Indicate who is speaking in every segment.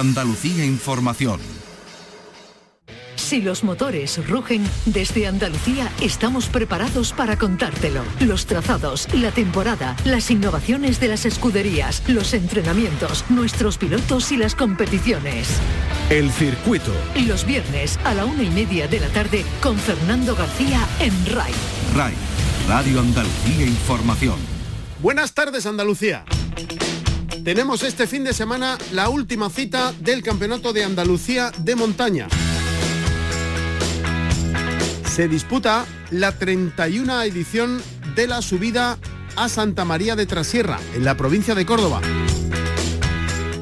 Speaker 1: Andalucía Información.
Speaker 2: Si los motores rugen, desde Andalucía estamos preparados para contártelo. Los trazados, la temporada, las innovaciones de las escuderías, los entrenamientos, nuestros pilotos y las competiciones.
Speaker 1: El circuito.
Speaker 2: Los viernes a la una y media de la tarde con Fernando García en RAI.
Speaker 1: RAI, Radio Andalucía Información.
Speaker 3: Buenas tardes Andalucía. Tenemos este fin de semana la última cita del Campeonato de Andalucía de Montaña se disputa la 31 edición de la subida a Santa María de Trasierra, en la provincia de Córdoba.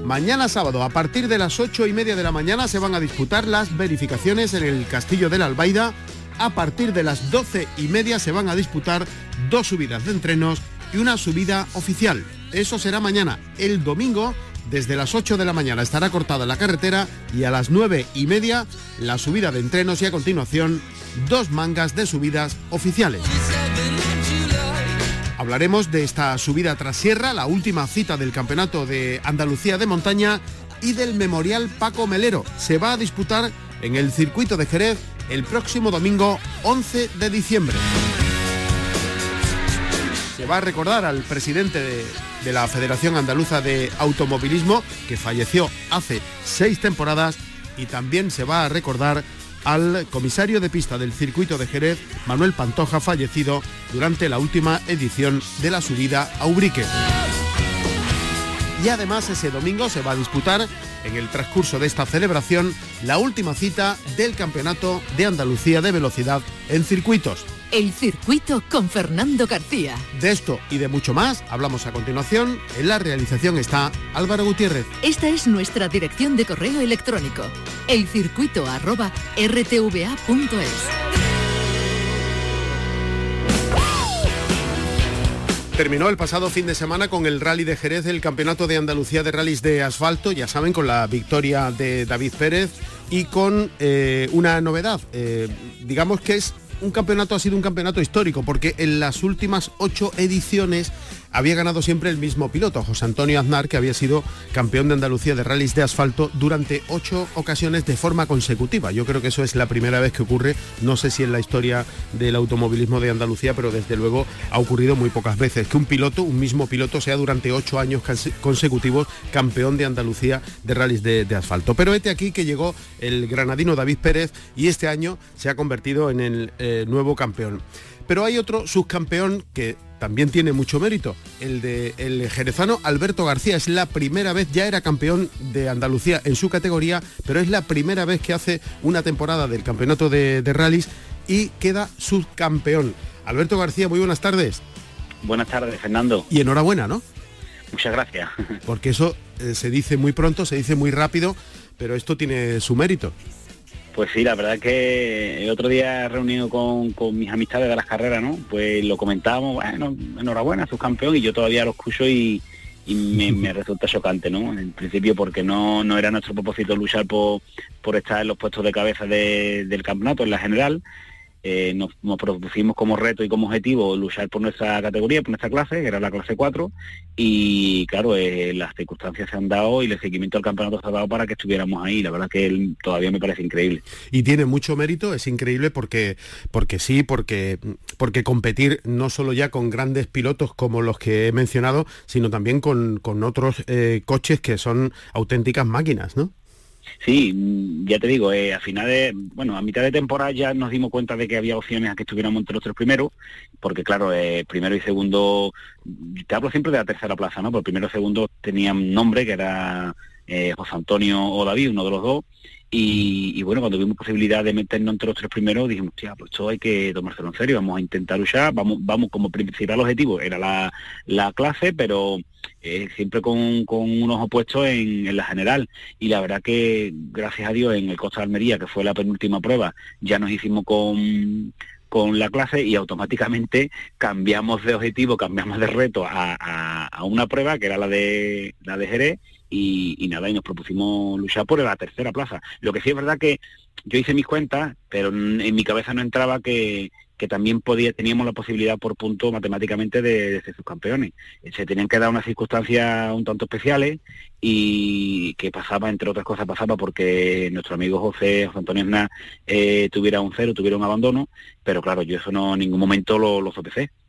Speaker 3: Mañana sábado, a partir de las 8 y media de la mañana, se van a disputar las verificaciones en el Castillo de la Albaida. A partir de las 12 y media se van a disputar dos subidas de entrenos y una subida oficial. Eso será mañana. El domingo desde las 8 de la mañana estará cortada la carretera y a las 9 y media la subida de entrenos y a continuación dos mangas de subidas oficiales. Hablaremos de esta subida tras sierra, la última cita del Campeonato de Andalucía de Montaña y del Memorial Paco Melero. Se va a disputar en el circuito de Jerez el próximo domingo 11 de diciembre. Se va a recordar al presidente de, de la Federación Andaluza de Automovilismo, que falleció hace seis temporadas, y también se va a recordar al comisario de pista del circuito de Jerez, Manuel Pantoja, fallecido durante la última edición de la subida a Ubrique. Y además ese domingo se va a disputar en el transcurso de esta celebración la última cita del Campeonato de Andalucía de Velocidad en circuitos.
Speaker 2: El circuito con Fernando García.
Speaker 3: De esto y de mucho más hablamos a continuación. En la realización está Álvaro Gutiérrez.
Speaker 2: Esta es nuestra dirección de correo electrónico. elcircuito@rtva.es.
Speaker 3: Terminó el pasado fin de semana con el Rally de Jerez, el Campeonato de Andalucía de Rallys de Asfalto, ya saben, con la victoria de David Pérez y con eh, una novedad. Eh, digamos que es un campeonato ha sido un campeonato histórico porque en las últimas ocho ediciones había ganado siempre el mismo piloto, José Antonio Aznar, que había sido campeón de Andalucía de rallies de asfalto durante ocho ocasiones de forma consecutiva. Yo creo que eso es la primera vez que ocurre, no sé si en la historia del automovilismo de Andalucía, pero desde luego ha ocurrido muy pocas veces, que un piloto, un mismo piloto, sea durante ocho años consecutivos campeón de Andalucía de rallies de, asfalto. Pero este aquí que llegó el granadino David Pérez y este año se ha convertido en el eh, nuevo campeón. Pero hay otro subcampeón que también tiene mucho mérito, el de el jerezano Alberto García. Es la primera vez, ya era campeón de Andalucía en su categoría, pero es la primera vez que hace una temporada del campeonato de, de rallies y queda subcampeón. Alberto García, muy buenas tardes.
Speaker 4: Buenas tardes, Fernando.
Speaker 3: Y enhorabuena, ¿no?
Speaker 4: Muchas gracias.
Speaker 3: Porque eso eh, se dice muy pronto, se dice muy rápido, pero esto tiene su mérito.
Speaker 4: Pues sí, la verdad que el otro día reunido con, mis amistades de las carreras, ¿no? Pues lo comentábamos, bueno, enhorabuena, campeón y yo todavía lo escucho y, me, resulta chocante, ¿no? En principio porque no, no era nuestro propósito luchar por, por estar en los puestos de cabeza del campeonato, en la general, eh, nos, propusimos como reto y como objetivo luchar por nuestra categoría, por nuestra clase, que era la clase 4, y claro, eh, las circunstancias se han dado y el seguimiento del campeonato se ha dado para que estuviéramos ahí. La verdad que todavía me parece increíble.
Speaker 3: Y tiene mucho mérito, es increíble porque, porque sí, porque, porque competir no solo ya con grandes pilotos como los que he mencionado, sino también con, otros eh, coches que son auténticas máquinas, ¿no?
Speaker 4: Sí, mm, ya te digo, eh, a final de, bueno, a mitad de temporada ya nos dimos cuenta de que había opciones a que estuviéramos entre los tres primeros, porque claro, eh, primero y segundo, te hablo siempre de la tercera plaza, ¿no? Porque primero y segundo tenían nombre, que era eh, José Antonio o David, uno de los dos, y, bueno, cuando vimos posibilidad de meternos entre los tres primeros, dijimos, tía, pues esto hay que tomárselo en serio, vamos a intentar luchar, vamos, vamos como principal objetivo, era la, clase, pero eh, siempre con, unos opuestos en, la general. Y la verdad que, gracias a Dios, en el Costa de Almería, que fue la penúltima prueba, ya nos hicimos con con la clase y automáticamente cambiamos de objetivo, cambiamos de reto a, a, una prueba que era la de la de Jerez y, nada, y nos propusimos luchar por la tercera plaza. Lo que sí es verdad que yo hice mis cuentas, pero en mi cabeza no entraba que, que también podía, teníamos la posibilidad por punto matemáticamente de, ser subcampeones. Se tenían que dar unas circunstancias un tanto especiales y que pasaba, entre otras cosas, pasaba porque nuestro amigo José, José Antonio Hernández eh, tuviera un cero, tuviera un abandono, pero claro, yo eso no en ningún momento lo, lo.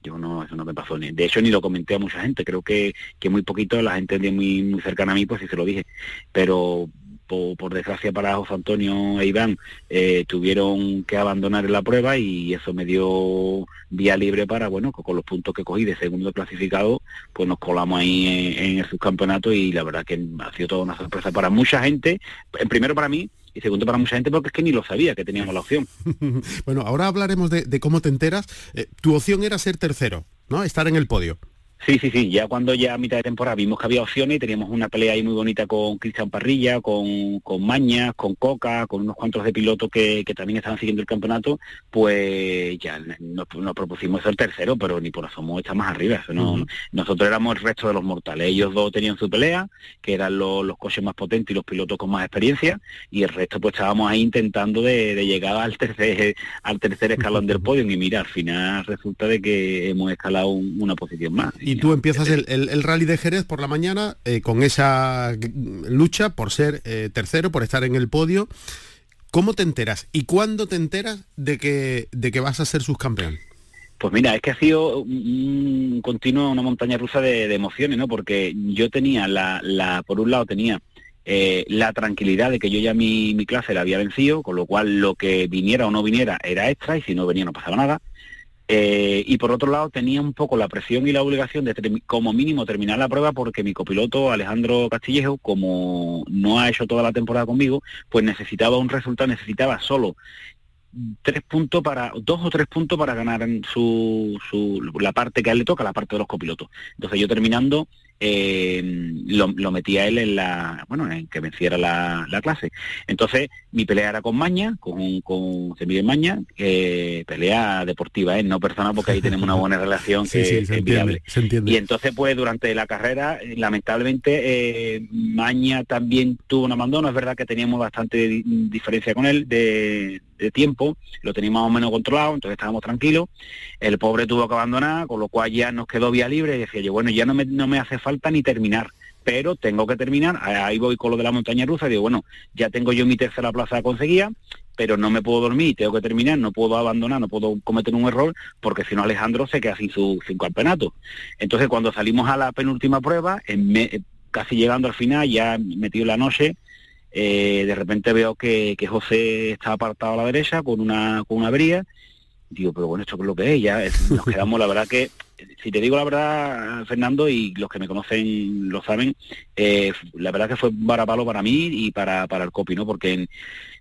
Speaker 4: Yo no, eso no me pasó ni. De hecho, ni lo comenté a mucha gente. Creo que, que muy poquito, la gente muy, muy cercana a mí, pues sí se lo dije. Pero por, desgracia para José Antonio e Iván, eh, tuvieron que abandonar la prueba y eso me dio vía libre para, bueno, con los puntos que cogí de segundo clasificado, pues nos colamos ahí en, el subcampeonato y la verdad que ha sido toda una sorpresa para mucha gente, en primero para mí, y segundo para mucha gente porque es que ni lo sabía que teníamos la opción.
Speaker 3: bueno, ahora hablaremos de, cómo te enteras. Eh, tu opción era ser tercero, ¿no? Estar en el podio.
Speaker 4: Sí, sí, sí, ya cuando ya a mitad de temporada vimos que había opciones y teníamos una pelea ahí muy bonita con Cristian Parrilla, con, con Mañas, con Coca, con unos cuantos de pilotos que, también estaban siguiendo el campeonato, pues ya nos, propusimos ser tercero, pero ni por asomo está más arriba. no, Nosotros éramos el resto de los mortales. Ellos dos tenían su pelea, que eran los, coches más potentes y los pilotos con más experiencia, y el resto pues estábamos ahí intentando de, llegar al tercer, al tercer escalón del podio y mira, al final resulta de que hemos escalado una posición más.
Speaker 3: Y tú empiezas el, rally de Jerez por la mañana eh, con esa lucha por ser eh, tercero, por estar en el podio. ¿Cómo te enteras y cuándo te enteras de que, de que vas a ser subcampeón?
Speaker 4: Pues mira, es que ha sido un continuo, una montaña rusa de, emociones, ¿no? Porque yo tenía la, la por un lado tenía eh, la tranquilidad de que yo ya mi, mi clase la había vencido, con lo cual lo que viniera o no viniera era extra y si no venía no pasaba nada. Eh, y por otro lado tenía un poco la presión y la obligación de como mínimo terminar la prueba porque mi copiloto Alejandro Castillejo, como no ha hecho toda la temporada conmigo, pues necesitaba un resultado, necesitaba solo tres puntos para, dos o tres puntos para ganar su, su, la parte que a él le toca, la parte de los copilotos. Entonces yo terminando eh, lo, lo, metía él en la, bueno, en que venciera la, la, clase. Entonces, mi pelea era con Maña, con, con Semiguel Maña, pelea deportiva, ¿eh? no personal, porque ahí tenemos una buena relación que es viable. Y entonces, pues, durante la carrera, lamentablemente, eh, Maña también tuvo un abandono, es verdad que teníamos bastante diferencia con él de, de tiempo, lo teníamos más o menos controlado, entonces estábamos tranquilos. El pobre tuvo que abandonar, con lo cual ya nos quedó vía libre y decía yo, bueno, ya no me, no me hace falta ni terminar, pero tengo que terminar, ahí voy con lo de la montaña rusa, digo, bueno, ya tengo yo mi tercera plaza conseguida, pero no me puedo dormir, tengo que terminar, no puedo abandonar, no puedo cometer un error, porque si no Alejandro se queda sin su sin campeonato. Entonces cuando salimos a la penúltima prueba, casi llegando al final, ya metido la noche, eh, de repente veo que, que, José está apartado a la derecha con una, con una bría. Digo, pero bueno, ¿esto es lo que es? Ya nos quedamos, la verdad que, si te digo la verdad, Fernando, y los que me conocen lo saben, eh, la verdad que fue varapalo para mí y para, para el copy, ¿no? Porque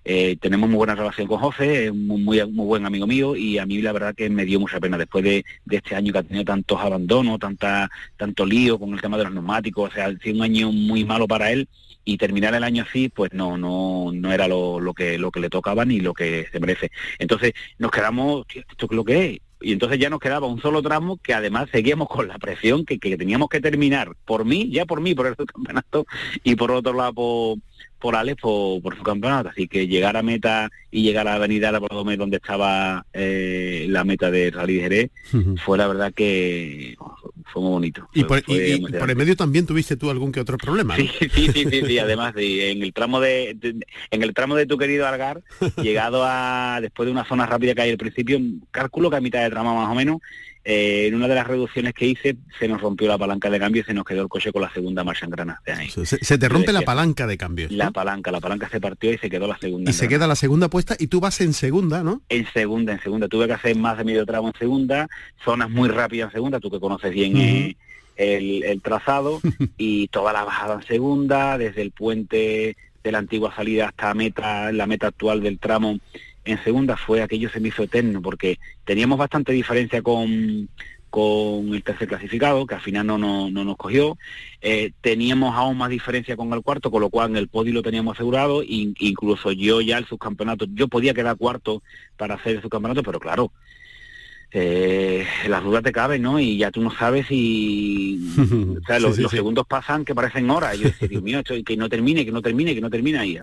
Speaker 4: eh, tenemos muy buena relación con José, es muy, muy, buen amigo mío y a mí la verdad que me dio mucha pena después de, este año que ha tenido tantos abandonos, tanta, tanto lío con el tema de los neumáticos, o sea, ha sido un año muy malo para él y terminar el año así pues no no no era lo, lo que lo que le tocaba ni lo que se merece. Entonces nos quedamos esto es lo que es y entonces ya nos quedaba un solo tramo que además seguíamos con la presión que, que teníamos que terminar por mí ya por mí por el campeonato y por otro lado por por Alex por, su campeonato. Así que llegar a meta y llegar a la avenida La Bardomé donde estaba eh, la meta de Rally de Jerez, fue la verdad que fue muy bonito.
Speaker 3: Y, por, el medio también tuviste tú algún que otro problema.
Speaker 4: Sí, sí, sí, sí, además en el tramo de, en el tramo de tu querido Algar, llegado a después de una zona rápida que hay al principio, cálculo que a mitad de tramo más o menos, eh, en una de las reducciones que hice se nos rompió la palanca de cambio y se nos quedó el coche con la segunda marcha en grana.
Speaker 3: Se, te rompe la palanca de cambio.
Speaker 4: La palanca, la palanca se partió y se quedó la segunda.
Speaker 3: Y se queda la segunda puesta y tú vas en segunda, ¿no?
Speaker 4: En segunda, en segunda. Tuve que hacer más de medio tramo en segunda, zonas muy rápidas en segunda, tú que conoces bien eh, el, trazado, y toda la bajada en segunda, desde el puente de la antigua salida hasta meta, la meta actual del tramo en segunda fue aquello se me hizo eterno porque teníamos bastante diferencia con, con el tercer clasificado, que al final no, no, nos cogió. Eh, teníamos aún más diferencia con el cuarto, con lo cual en el podio lo teníamos asegurado. incluso yo ya el subcampeonato, yo podía quedar cuarto para hacer el subcampeonato, pero claro, eh, las dudas te caben, ¿no? Y ya tú no sabes si... o sea, los, segundos pasan que parecen horas. Y yo decía, Dios mío, esto, que no termine, que no termine, que no termine. Y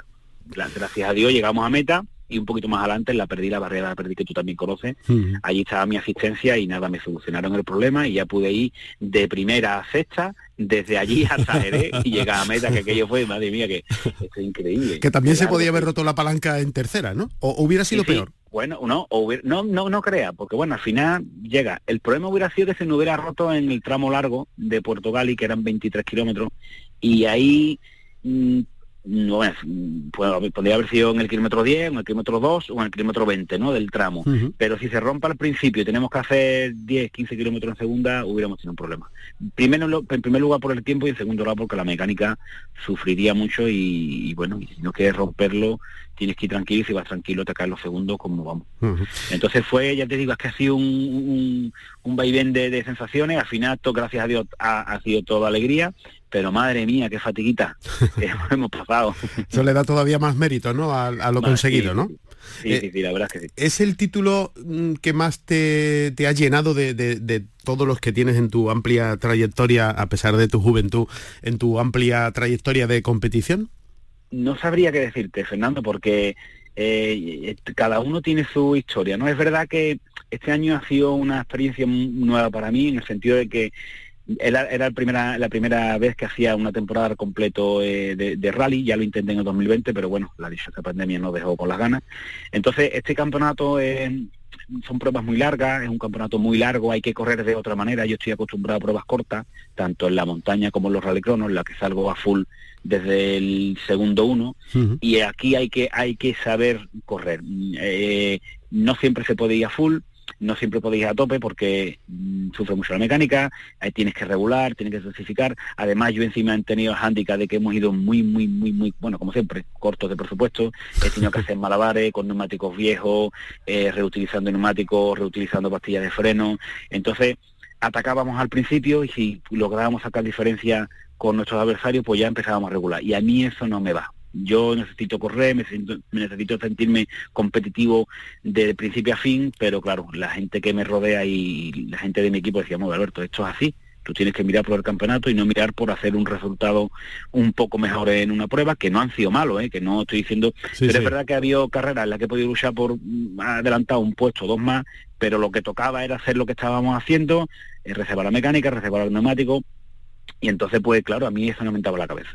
Speaker 4: gracias a Dios llegamos a meta y un poquito más adelante en la perdí la barrera la perdí que tú también conoces. Allí estaba mi asistencia y nada, me solucionaron el problema y ya pude ir de primera a sexta desde allí hasta Jerez y llegar a meta, que aquello fue, madre mía, que es increíble.
Speaker 3: Que también se podía haber roto la palanca en tercera, ¿no? ¿O hubiera sido peor?
Speaker 4: Bueno, no, no, no, no crea, porque bueno, al final llega. El problema hubiera sido que se nos hubiera roto en el tramo largo de Puerto Gali, que eran 23 kilómetros, y ahí mm, no, podría haber sido en el kilómetro 10, en el kilómetro 2 o en el kilómetro 20 ¿no? del tramo. Pero si se rompe al principio y tenemos que hacer 10, 15 kilómetros en segunda, hubiéramos tenido un problema. Primero, en primer lugar por el tiempo y en segundo lugar porque la mecánica sufriría mucho y, bueno, y si no quieres romperlo, tienes que ir tranquilo y si vas tranquilo te caen los segundos como vamos. Entonces fue, ya te digo, es que ha sido un, un, vaivén de, sensaciones, al final, todo, gracias a Dios, ha, sido toda alegría, pero madre mía, qué fatiguita hemos pasado.
Speaker 3: Eso le da todavía más mérito, ¿no? A, lo conseguido, ¿no?
Speaker 4: Sí, sí, sí, la verdad es que sí.
Speaker 3: ¿Es el título mm, que más te, ha llenado de, de, todos los que tienes en tu amplia trayectoria, a pesar de tu juventud, en tu amplia trayectoria de competición?
Speaker 4: no sabría qué decirte, Fernando, porque eh, cada uno tiene su historia. No es verdad que este año ha sido una experiencia nueva para mí, en el sentido de que era, la, primera, la primera vez que hacía una temporada completo eh, de, rally, ya lo intenté en el 2020, pero bueno, la pandemia no dejó con las ganas. Entonces, este campeonato son pruebas muy largas, es un campeonato muy largo, hay que correr de otra manera. Yo estoy acostumbrado a pruebas cortas, tanto en la montaña como en los rallycronos, en la que salgo a full desde el segundo uno, y aquí hay que, hay que saber correr. Eh, no siempre se puede ir a full, no siempre podéis ir a tope porque mm, sufre mucho la mecánica, ahí tienes que regular, tienes que especificar. Además, yo encima he tenido el handicap de que hemos ido muy, muy, muy, muy, bueno, como siempre, cortos de presupuesto. He tenido que hacer malabares con neumáticos viejos, eh, reutilizando neumáticos, reutilizando pastillas de freno. Entonces, atacábamos al principio y si lográbamos sacar diferencia con nuestros adversarios, pues ya empezábamos a regular. Y a mí eso no me va yo necesito correr, me necesito, sentirme competitivo de principio a fin, pero claro, la gente que me rodea y la gente de mi equipo decíamos, Alberto, esto es así, tú tienes que mirar por el campeonato y no mirar por hacer un resultado un poco mejor en una prueba, que no han sido malos, ¿eh? que no estoy diciendo, pero es verdad que ha habido carreras en las que he podido luchar por mm, adelantado un puesto, dos más, pero lo que tocaba era hacer lo que estábamos haciendo, eh, reservar la mecánica, reservar el neumático, y entonces pues claro, a mí eso no me entraba la cabeza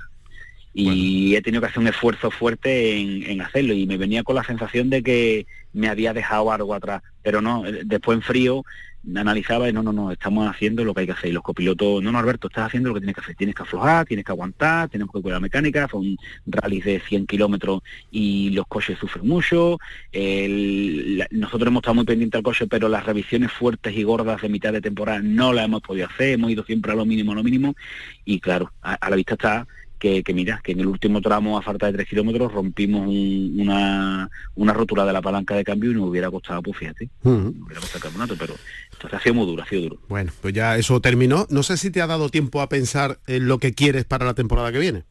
Speaker 4: y he tenido que hacer un esfuerzo fuerte en, hacerlo y me venía con la sensación de que me había dejado algo atrás, pero no, eh, después en frío me analizaba y no, no, no, estamos haciendo lo que hay que hacer. Y los copilotos, no, no, Alberto, estás haciendo lo que tienes que hacer, tienes que aflojar, tienes que aguantar, tenemos que cuidar la mecánica, son rallies de 100 kilómetros y los coches sufren mucho, nosotros hemos estado muy pendientes al coche, pero las revisiones fuertes y gordas de mitad de temporada no las hemos podido hacer, hemos ido siempre a lo mínimo, a lo mínimo, y claro, a la vista está que, mira, que en el último tramo a falta de tres kilómetros rompimos una, una rotura de la palanca de cambio y nos hubiera costado, pues fíjate, hubiera costado el campeonato, pero entonces ha sido muy duro, ha sido duro.
Speaker 3: Bueno, pues ya eso terminó. No sé si te ha dado tiempo a pensar en lo que quieres para la temporada que viene.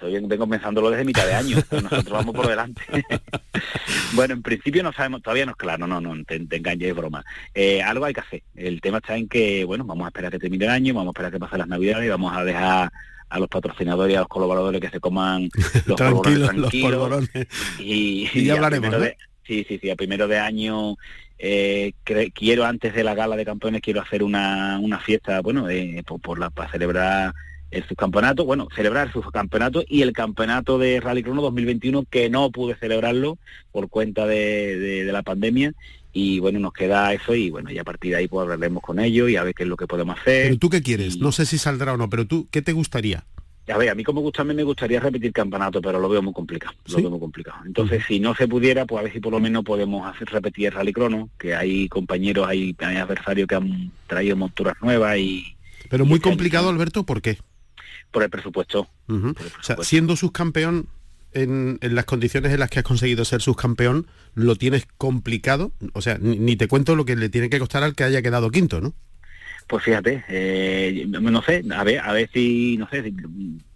Speaker 4: Eso vengo pensándolo desde mitad de año, nosotros vamos por delante. bueno, en principio no sabemos, todavía no es claro, no, no, te, te engañes, broma. Eh, algo hay que hacer. El tema está en que, bueno, vamos a esperar que termine el año, vamos a esperar que pasen las navidades y vamos a dejar a los patrocinadores y a los colaboradores que se coman los tranquilos, tranquilos. y, ya hablaremos. sí, sí, sí, a primero de año eh, quiero antes de la gala de campeones quiero hacer una, una fiesta, bueno, eh, por, la, para celebrar el subcampeonato, bueno, celebrar el subcampeonato y el campeonato de Rally Crono 2021 que no pude celebrarlo por cuenta de, de la pandemia y bueno, nos queda eso y bueno, y a partir de ahí pues hablaremos con ellos y a ver qué es lo que podemos hacer.
Speaker 3: ¿Pero tú qué quieres? No sé si saldrá o no, pero tú, ¿qué te gustaría?
Speaker 4: A ver, a mí como gusta, a mí me gustaría repetir campeanato, pero lo veo muy complicado, lo veo muy complicado. Entonces, si no se pudiera, pues a ver si por lo menos podemos hacer repetir el Rally Crono, que hay compañeros, hay, adversarios que han traído monturas nuevas y...
Speaker 3: Pero muy complicado, Alberto, ¿por qué?
Speaker 4: Por el presupuesto.
Speaker 3: O sea, siendo subcampeón, en, las condiciones en las que has conseguido ser subcampeón, lo tienes complicado. O sea, ni, te cuento lo que le tiene que costar al que haya quedado quinto, ¿no?
Speaker 4: Pues fíjate, eh, no sé, a ver, a ver si, no sé,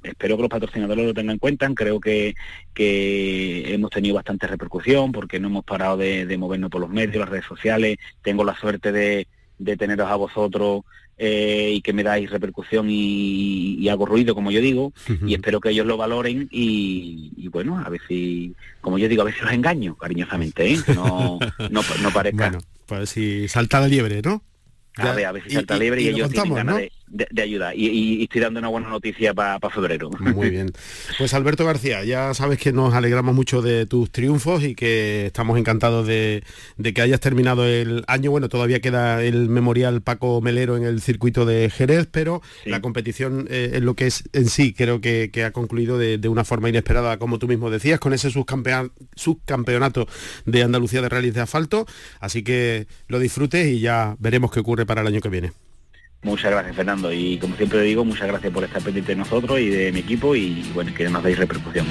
Speaker 4: espero que los patrocinadores lo tengan en cuenta. Creo que, que hemos tenido bastante repercusión porque no hemos parado de, movernos por los medios, las redes sociales. Tengo la suerte de, de teneros a vosotros eh, y que me dais repercusión y, hago ruido, como yo digo, y espero que ellos lo valoren y, bueno, a ver si, como yo digo, a ver si los engaño cariñosamente, ¿eh? no, no, no parezca...
Speaker 3: Bueno, pues si salta la liebre, ¿no?
Speaker 4: a ver, a ver si salta liebre y, ellos tienen ganas de de, ayuda y, estoy dando una buena noticia para febrero.
Speaker 3: Muy bien. Pues Alberto García, ya sabes que nos alegramos mucho de tus triunfos y que estamos encantados de, que hayas terminado el año. Bueno, todavía queda el memorial Paco Melero en el circuito de Jerez, pero la competición eh, en lo que es en sí creo que, ha concluido de, una forma inesperada, como tú mismo decías, con ese subcampeonato de Andalucía de Rally de Asfalto. Así que lo disfrutes y ya veremos qué ocurre para el año que viene.
Speaker 4: Muchas gracias, Fernando. Y como siempre digo, muchas gracias por estar pendiente de nosotros y de mi equipo y bueno, que nos deis repercusión.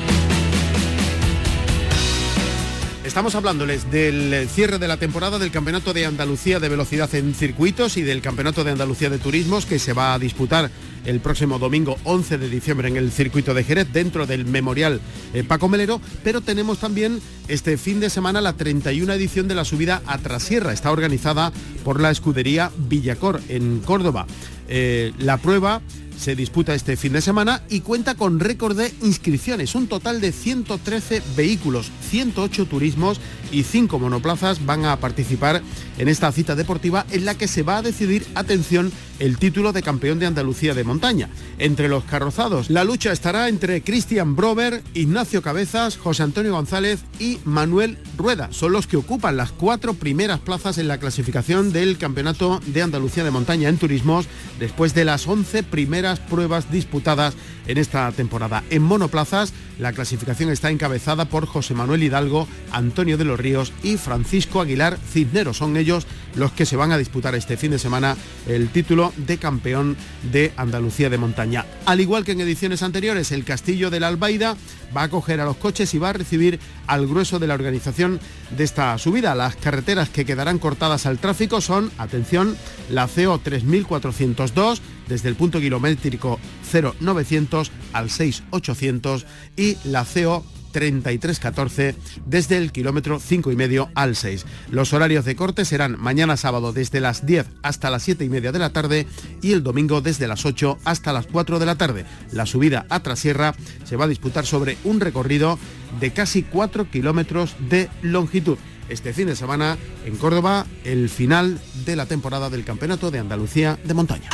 Speaker 3: Estamos hablándoles del cierre de la temporada del Campeonato de Andalucía de Velocidad en Circuitos y del Campeonato de Andalucía de Turismos que se va a disputar el próximo domingo 11 de diciembre en el circuito de Jerez dentro del Memorial eh, Paco Melero, pero tenemos también este fin de semana la 31 edición de la subida a Trasierra. Está organizada por la escudería Villacor en Córdoba. Eh, la prueba se disputa este fin de semana y cuenta con récord de inscripciones. Un total de 113 vehículos, 108 turismos y 5 monoplazas van a participar en esta cita deportiva en la que se va a decidir, atención, el título de campeón de Andalucía de montaña. Entre los carrozados, la lucha estará entre Cristian Brover, Ignacio Cabezas, José Antonio González y Manuel Rueda. Son los que ocupan las cuatro primeras plazas en la clasificación del Campeonato de Andalucía de Montaña en Turismos después de las 11 primeras pruebas disputadas en esta temporada. En monoplazas, la clasificación está encabezada por José Manuel Hidalgo, Antonio de los Ríos y Francisco Aguilar Cisneros. Son ellos los que se van a disputar este fin de semana el título de campeón de Andalucía de montaña. Al igual que en ediciones anteriores, el Castillo de la Albaida va a coger a los coches y va a recibir al grueso de la organización de esta subida. Las carreteras que quedarán cortadas al tráfico son, atención, la CO 3402 desde el punto kilométrico 0900 al 6800 y la CO 3314 desde el kilómetro 5 y medio al 6. Los horarios de corte serán mañana sábado desde las 10 hasta las 7 y media de la tarde y el domingo desde las 8 hasta las 4 de la tarde. La subida a Trasierra se va a disputar sobre un recorrido de casi 4 kilómetros de longitud. Este fin de semana en Córdoba, el final de la temporada del Campeonato de Andalucía de Montaña.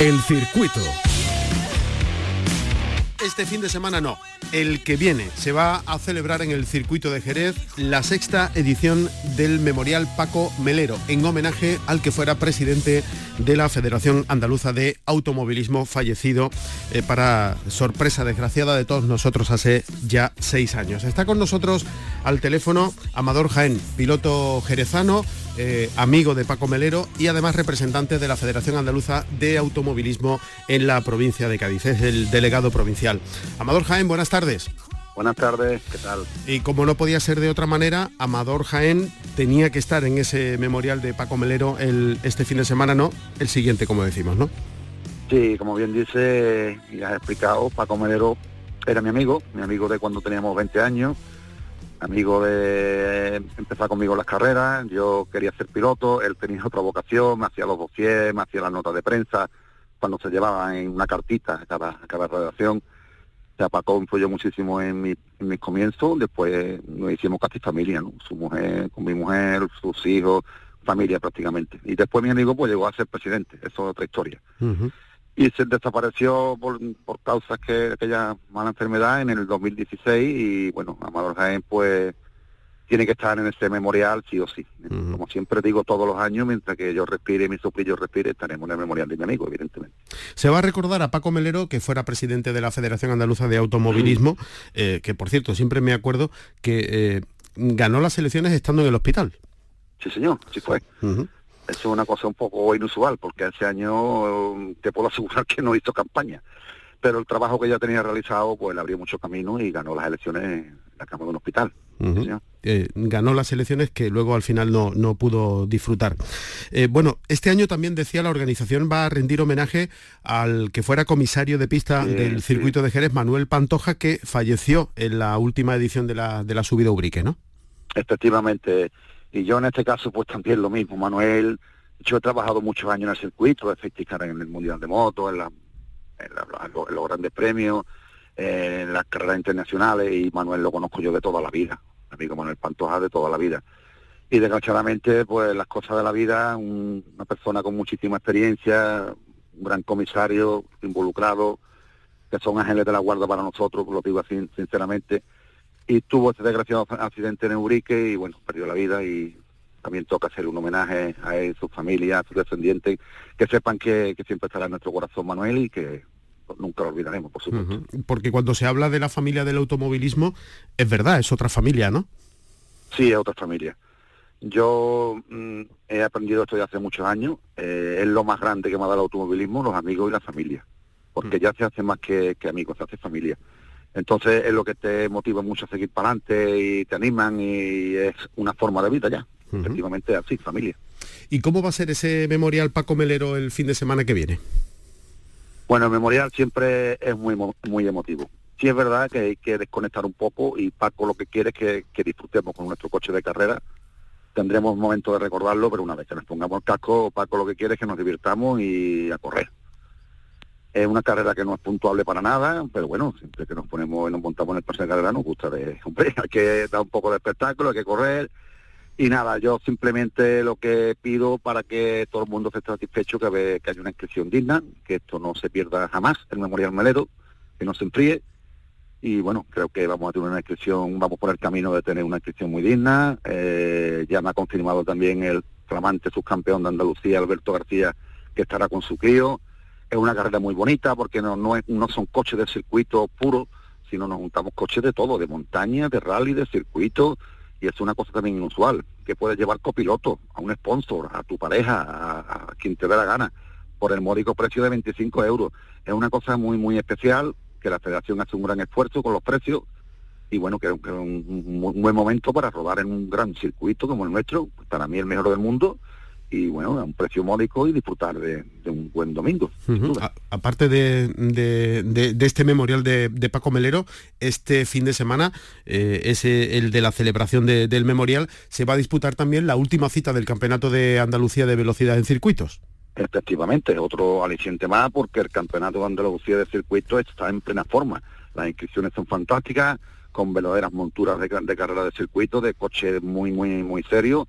Speaker 3: El circuito. Este fin de semana no, el que viene se va a celebrar en el circuito de Jerez la sexta edición del Memorial Paco Melero, en homenaje al que fuera presidente de la Federación Andaluza de Automovilismo, fallecido eh, para sorpresa desgraciada de todos nosotros hace ya seis años. Está con nosotros al teléfono Amador Jaén, piloto jerezano, eh, amigo de Paco Melero y además representante de la Federación Andaluza de Automovilismo en la provincia de Cádiz. Es el delegado provincial. Amador Jaén, buenas tardes.
Speaker 5: Buenas tardes, ¿qué tal?
Speaker 3: Y como no podía ser de otra manera, Amador Jaén tenía que estar en ese memorial de Paco Melero el, este fin de semana, ¿no? El siguiente, como decimos, ¿no?
Speaker 5: Sí, como bien dice y has explicado, Paco Melero era mi amigo, mi amigo de cuando teníamos 20 años, amigo de empezar conmigo las carreras, yo quería ser piloto, él tenía otra vocación, me hacía los dossiers, me hacía las notas de prensa, cuando se llevaban en una cartita cada, cada redacción sea, Paco influyó muchísimo en, mi, en mis comienzos, después nos hicimos casi familia, ¿no? Su mujer, con mi mujer, sus hijos, familia prácticamente. Y después mi amigo pues llegó a ser presidente, eso es otra historia. Y se desapareció por, por causas que aquella mala enfermedad en el 2016 y bueno, Amador Jaén pues tiene que estar en ese memorial sí o sí. Como siempre digo todos los años, mientras que yo respire mi soplillo respire, estaremos en el memorial de mi amigo, evidentemente.
Speaker 3: Se va a recordar a Paco Melero, que fuera presidente de la Federación Andaluza de Automovilismo, eh, que por cierto, siempre me acuerdo que eh, ganó las elecciones estando en el hospital.
Speaker 5: Sí, señor, sí fue. Eso es una cosa un poco inusual, porque ese año te puedo asegurar que no hizo campaña. Pero el trabajo que ya tenía realizado, pues le abrió mucho camino y ganó las elecciones en la Cámara de un hospital.
Speaker 3: Eh, ganó las elecciones que luego al final no, no pudo disfrutar. Eh, bueno, este año también decía la organización va a rendir homenaje al que fuera comisario de pista del circuito de Jerez, Manuel Pantoja, que falleció en la última edición de la, de la subida Ubrique, ¿no?
Speaker 5: Efectivamente. Y yo en este caso pues también lo mismo. Manuel Yo he trabajado muchos años en el circuito, festicar en el Mundial de Moto, en, los grandes premios, en las carreras internacionales y Manuel lo conozco yo de toda la vida, amigo Manuel Pantoja de toda la vida. Y desgraciadamente, pues las cosas de la vida, una persona con muchísima experiencia, un gran comisario involucrado, que son ángeles de la guarda para nosotros, lo digo así sinceramente, y tuvo este desgraciado accidente en Eurique y bueno, perdió la vida y también toca hacer un homenaje a él, su familia, a sus descendientes, que sepan que, siempre estará en nuestro corazón Manuel y que nunca lo olvidaremos, por supuesto.
Speaker 3: Porque cuando se habla de la familia del automovilismo, es verdad, es otra familia, ¿no?
Speaker 5: Sí, es otra familia. Yo mm, he aprendido esto ya hace muchos años, eh, es lo más grande que me ha dado el automovilismo, los amigos y la familia, porque mm. ya se hace más que, que amigos, se hace familia. Entonces es lo que te motiva mucho a seguir para adelante y te animan y es una forma de vida ya. Efectivamente así, familia.
Speaker 3: ¿Y cómo va a ser ese memorial Paco Melero el fin de semana que viene?
Speaker 5: Bueno, el memorial siempre es muy, muy emotivo. Sí es verdad que hay que desconectar un poco y Paco lo que quiere es que, que disfrutemos con nuestro coche de carrera. Tendremos momento de recordarlo, pero una vez que nos pongamos el casco, Paco lo que quiere es que nos divirtamos y a correr. Es una carrera que no es puntuable para nada, pero bueno, siempre que nos ponemos y nos montamos en el pase de carrera nos gusta de, hombre, hay que dar un poco de espectáculo, hay que correr. Y nada, yo simplemente lo que pido para que todo el mundo esté satisfecho que, que haya una inscripción digna, que esto no se pierda jamás, el Memorial Melero, que no se enfríe. Y bueno, creo que vamos a tener una inscripción, vamos por el camino de tener una inscripción muy digna. Eh, ya me ha confirmado también el flamante subcampeón de Andalucía, Alberto García, que estará con su crío es una carrera muy bonita porque no, no, no son coches de circuito puro, sino nos juntamos coches de todo, de montaña, de rally, de circuito, y es una cosa también inusual, que puedes llevar copiloto, a un sponsor, a tu pareja, a, quien te dé la gana, por el módico precio de 25 euros. Es una cosa muy, muy especial, que la federación hace un gran esfuerzo con los precios, y bueno, que es un, un, buen momento para rodar en un gran circuito como el nuestro, para mí el mejor del mundo, y bueno, a un precio módico y disfrutar de, un buen domingo.
Speaker 3: aparte de, este memorial de, Paco Melero, este fin de semana, eh, ese, el de la celebración del memorial, se va a disputar también la última cita del Campeonato de Andalucía de Velocidad en Circuitos.
Speaker 5: Efectivamente, otro aliciente más porque el Campeonato de Andalucía de Circuitos está en plena forma. Las inscripciones son fantásticas, con verdaderas monturas de, de carrera de circuito, de coches muy, muy, muy serios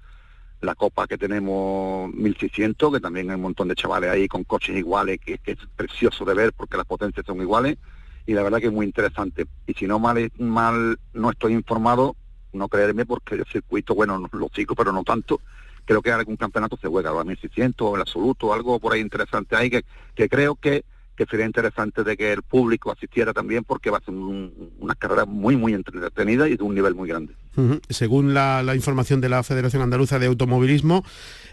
Speaker 5: la copa que tenemos 1600, que también hay un montón de chavales ahí con coches iguales, que, es precioso de ver porque las potencias son iguales y la verdad que es muy interesante. Y si no mal, mal no estoy informado, no creerme porque el circuito, bueno, lo sigo, pero no tanto. Creo que algún campeonato se juega, a 1600 o el absoluto, algo por ahí interesante ahí que, que creo que que sería interesante de que el público asistiera también porque va a ser una carrera muy, muy entretenida y de un nivel muy grande.
Speaker 3: Según la, información de la Federación Andaluza de Automovilismo,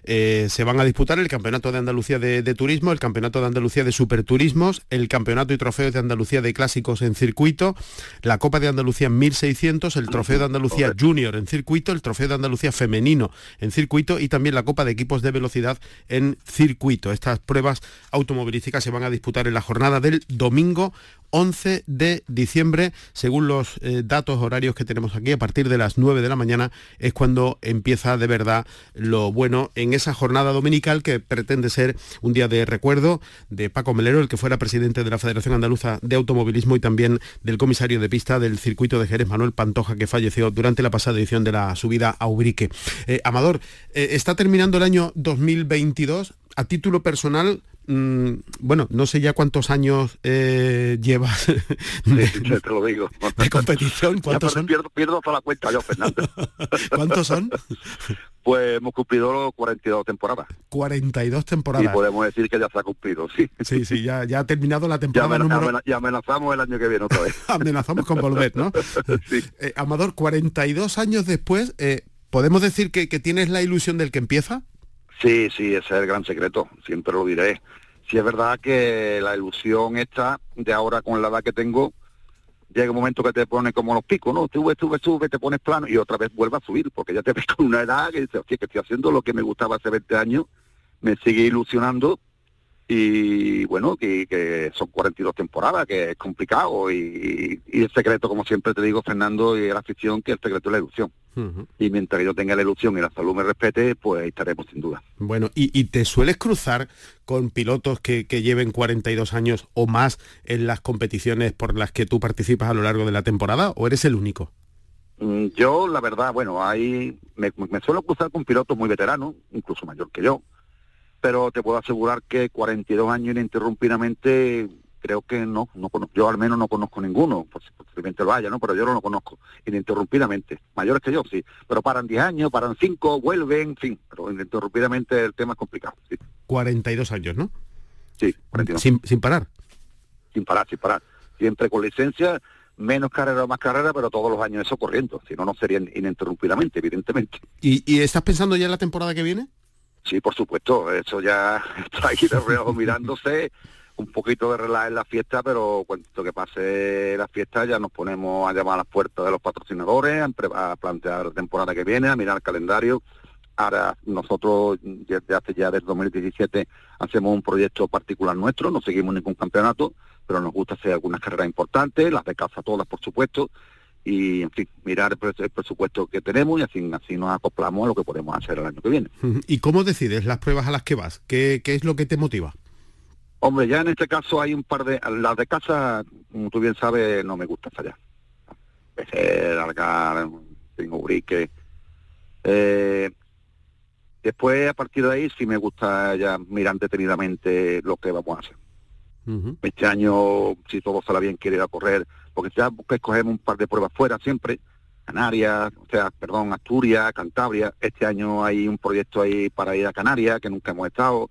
Speaker 3: eh, se van a disputar el Campeonato de Andalucía de, Turismo, el Campeonato de Andalucía de Superturismos, el Campeonato y Trofeos de Andalucía de Clásicos en Circuito, la Copa de Andalucía 1600, el Trofeo de Andalucía Junior en Circuito, el Trofeo de Andalucía Femenino en Circuito y también la Copa de Equipos de Velocidad en Circuito. Estas pruebas automovilísticas se van a disputar en la jornada del domingo 11 de diciembre, según los eh, datos horarios que tenemos aquí, a partir de las 9 de la mañana es cuando empieza de verdad lo bueno en esa jornada dominical que pretende ser un día de recuerdo de Paco Melero, el que fuera presidente de la Federación Andaluza de Automovilismo y también del comisario de pista del circuito de Jerez, Manuel Pantoja, que falleció durante la pasada edición de la subida a Ubrique. Eh, Amador, eh, está terminando el año 2022. A título personal, Mm, bueno, no sé ya cuántos años eh, llevas
Speaker 5: de, te lo digo.
Speaker 3: de competición. ¿Cuántos son?
Speaker 5: Pierdo, pierdo toda la cuenta yo, Fernando.
Speaker 3: ¿Cuántos son?
Speaker 5: Pues hemos cumplido 42 temporadas.
Speaker 3: 42 temporadas.
Speaker 5: Y podemos decir que ya se ha cumplido, sí.
Speaker 3: Sí, sí, ya, ya ha terminado la temporada
Speaker 5: ya
Speaker 3: número...
Speaker 5: Y amenazamos el año que viene otra vez.
Speaker 3: amenazamos con volver, ¿no? sí. Eh, Amador, 42 años después, eh, ¿podemos decir que, que tienes la ilusión del que empieza?
Speaker 5: Sí, sí, ese es el gran secreto, siempre lo diré. Si es verdad que la ilusión esta de ahora con la edad que tengo, llega un momento que te pone como los picos, ¿no? Sube, sube, sube, te pones plano y otra vez vuelve a subir, porque ya te ves con una edad que dices, que estoy haciendo lo que me gustaba hace 20 años, me sigue ilusionando y bueno, que, son 42 temporadas, que es complicado y, y, el secreto, como siempre te digo, Fernando, y la afición, que el secreto es la ilusión. Y mientras yo tenga la ilusión y la salud me respete, pues ahí estaremos sin duda.
Speaker 3: Bueno, ¿y, te sueles cruzar con pilotos que, que, lleven 42 años o más en las competiciones por las que tú participas a lo largo de la temporada o eres el único?
Speaker 5: Mm, yo, la verdad, bueno, ahí me, suelo cruzar con pilotos muy veteranos, incluso mayor que yo, pero te puedo asegurar que 42 años ininterrumpidamente creo que no, no yo al menos no conozco ninguno, posiblemente lo haya, ¿no? Pero yo no lo conozco ininterrumpidamente. Mayores que yo, sí, pero paran 10 años, paran 5, vuelven, en fin, pero ininterrumpidamente el tema es complicado. Sí.
Speaker 3: 42 años, ¿no?
Speaker 5: Sí, 42.
Speaker 3: Sin, sin parar.
Speaker 5: Sin parar, sin parar. Siempre con licencia, menos carrera o más carrera, pero todos los años eso corriendo, si no, no serían ininterrumpidamente, evidentemente.
Speaker 3: ¿Y, ¿Y estás pensando ya en la temporada que viene?
Speaker 5: Sí, por supuesto, eso ya está ahí de reojo mirándose un poquito de relax en la fiesta, pero cuando que pase la fiesta ya nos ponemos a llamar a las puertas de los patrocinadores, a, plantear la temporada que viene, a mirar el calendario. Ahora nosotros desde hace ya desde 2017 hacemos un proyecto particular nuestro, no seguimos ningún campeonato, pero nos gusta hacer algunas carreras importantes, las de casa todas por supuesto, y en fin, mirar el, presupuesto que tenemos y así, así nos acoplamos a lo que podemos hacer el año que viene.
Speaker 3: ¿Y cómo decides las pruebas a las que vas? ¿Qué, qué es lo que te motiva?
Speaker 5: Hombre, ya en este caso hay un par de... Las de casa, como tú bien sabes, no me gusta fallar. Pecer, largar, tengo brique. Eh, después, a partir de ahí, sí me gusta ya mirar detenidamente lo que vamos a hacer. Este año, si todo sale bien, quiero ir a correr, porque ya escogemos un par de pruebas fuera siempre, Canarias, o sea, perdón, Asturias, Cantabria. Este año hay un proyecto ahí para ir a Canarias, que nunca hemos estado.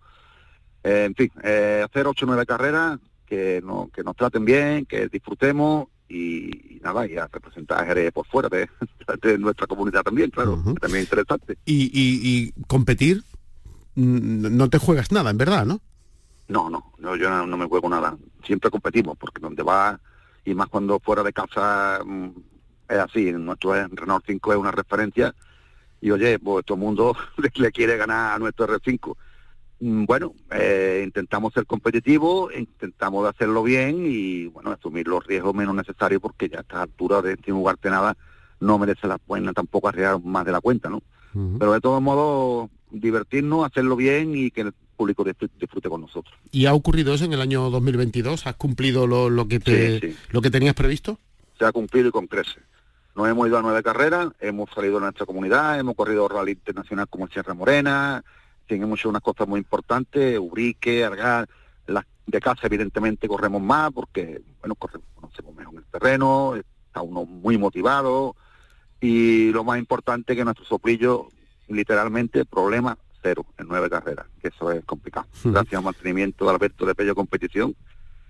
Speaker 5: Eh, en fin, eh, hacer ocho o nueve carreras que, no, que nos traten bien, que disfrutemos y, nada, y a representar a Jerez por fuera de, nuestra comunidad también, claro, también interesante.
Speaker 3: Y, y, competir, mm, no te juegas nada, en verdad, ¿no?
Speaker 5: No, no, yo no, me juego nada. Siempre competimos, porque donde va, y más cuando fuera de casa mm, es así, nuestro Renault 5 es una referencia, y oye, pues todo el mundo le quiere ganar a nuestro R5 Mm, bueno, eh, intentamos ser competitivos, intentamos hacerlo bien y bueno, asumir los riesgos menos necesarios porque ya a esta altura de sin jugarte nada no merece la pena tampoco arriesgar más de la cuenta, ¿no? Pero de todos modos, divertirnos, hacerlo bien y que público disfrute, con nosotros.
Speaker 3: ¿Y ha ocurrido eso en el año 2022? ¿Has cumplido lo, que te, lo que tenías previsto?
Speaker 5: Se ha cumplido y con crece. Nos hemos ido a nueve carreras, hemos salido de nuestra comunidad, hemos corrido rally internacional como el Sierra Morena, tenemos hecho unas cosas muy importantes, Ubrique, Argar, las de casa evidentemente corremos más porque, bueno, corremos, conocemos mejor el terreno, está uno muy motivado y lo más importante que nuestro soplillo, literalmente, problema en nueve carreras, que eso es complicado. Gracias al mantenimiento de Alberto de Pello Competición,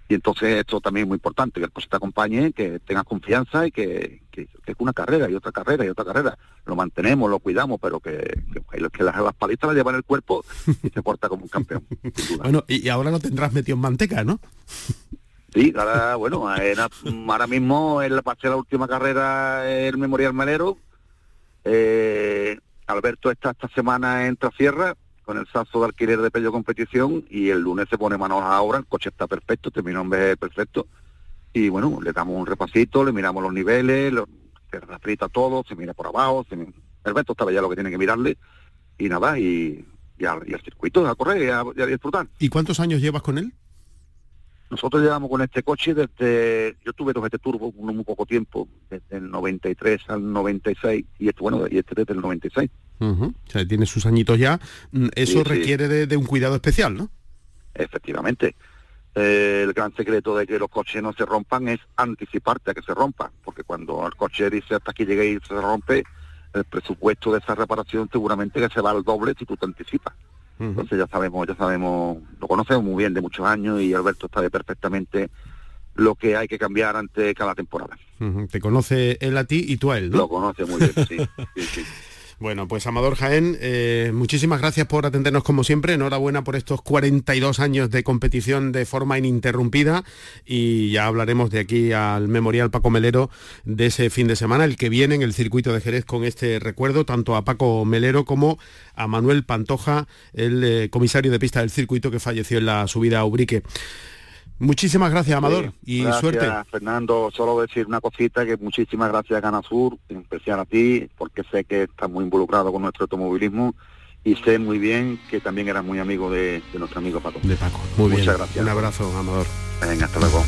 Speaker 5: y entonces esto también es muy importante, que el coche te acompañe, que tenga confianza y que, que, es una carrera y otra carrera y otra carrera. Lo mantenemos, lo cuidamos, pero que, que, las, las, palitas las llevan en el cuerpo y se porta como un campeón.
Speaker 3: bueno, y, ahora lo tendrás metido en manteca, ¿no?
Speaker 5: Sí, ahora, bueno, ahora mismo en la parte de la última carrera el Memorial Melero. Eh, Alberto está esta semana en Trasierra con el sazo de alquiler de Pello Competición y el lunes se pone manos a obra, el coche está perfecto, terminó en vez perfecto y bueno, le damos un repasito, le miramos los niveles, se refrita todo, se mira por abajo, se, Alberto estaba ya lo que tiene que mirarle y nada, y, y, al, circuito, a correr y a, disfrutar.
Speaker 3: ¿Y cuántos años llevas con él?
Speaker 5: Nosotros llevamos con este coche desde, yo tuve dos este turbo, uno muy poco tiempo, desde el 93 al 96, y este, bueno, y este desde el 96.
Speaker 3: O sea, tiene sus añitos ya. Mm, eso requiere De, un cuidado especial, ¿no?
Speaker 5: Efectivamente. el gran secreto de que los coches no se rompan es anticiparte a que se rompa, porque cuando el coche dice hasta aquí llegue y se rompe, el presupuesto de esa reparación seguramente que se va al doble si tú te anticipas. Entonces ya sabemos, ya sabemos, lo conocemos muy bien de muchos años y Alberto sabe perfectamente lo que hay que cambiar ante cada temporada.
Speaker 3: Te conoce él a ti y tú a él, ¿no?
Speaker 5: Lo conoce muy bien, sí, sí.
Speaker 3: Bueno, pues Amador Jaén, eh, muchísimas gracias por atendernos como siempre. Enhorabuena por estos 42 años de competición de forma ininterrumpida y ya hablaremos de aquí al Memorial Paco Melero de ese fin de semana, el que viene en el circuito de Jerez con este recuerdo, tanto a Paco Melero como a Manuel Pantoja, el eh, comisario de pista del circuito que falleció en la subida a Ubrique. Muchísimas gracias, Amador, y
Speaker 5: gracias,
Speaker 3: suerte.
Speaker 5: Fernando, solo decir una cosita, que muchísimas gracias a Canasur, en especial a ti, porque sé que estás muy involucrado con nuestro automovilismo y sé muy bien que también eras muy amigo de, de nuestro amigo Paco.
Speaker 3: De Paco. Muy
Speaker 5: Muchas
Speaker 3: bien.
Speaker 5: gracias.
Speaker 3: Un abrazo, Amador.
Speaker 5: Venga, hasta luego.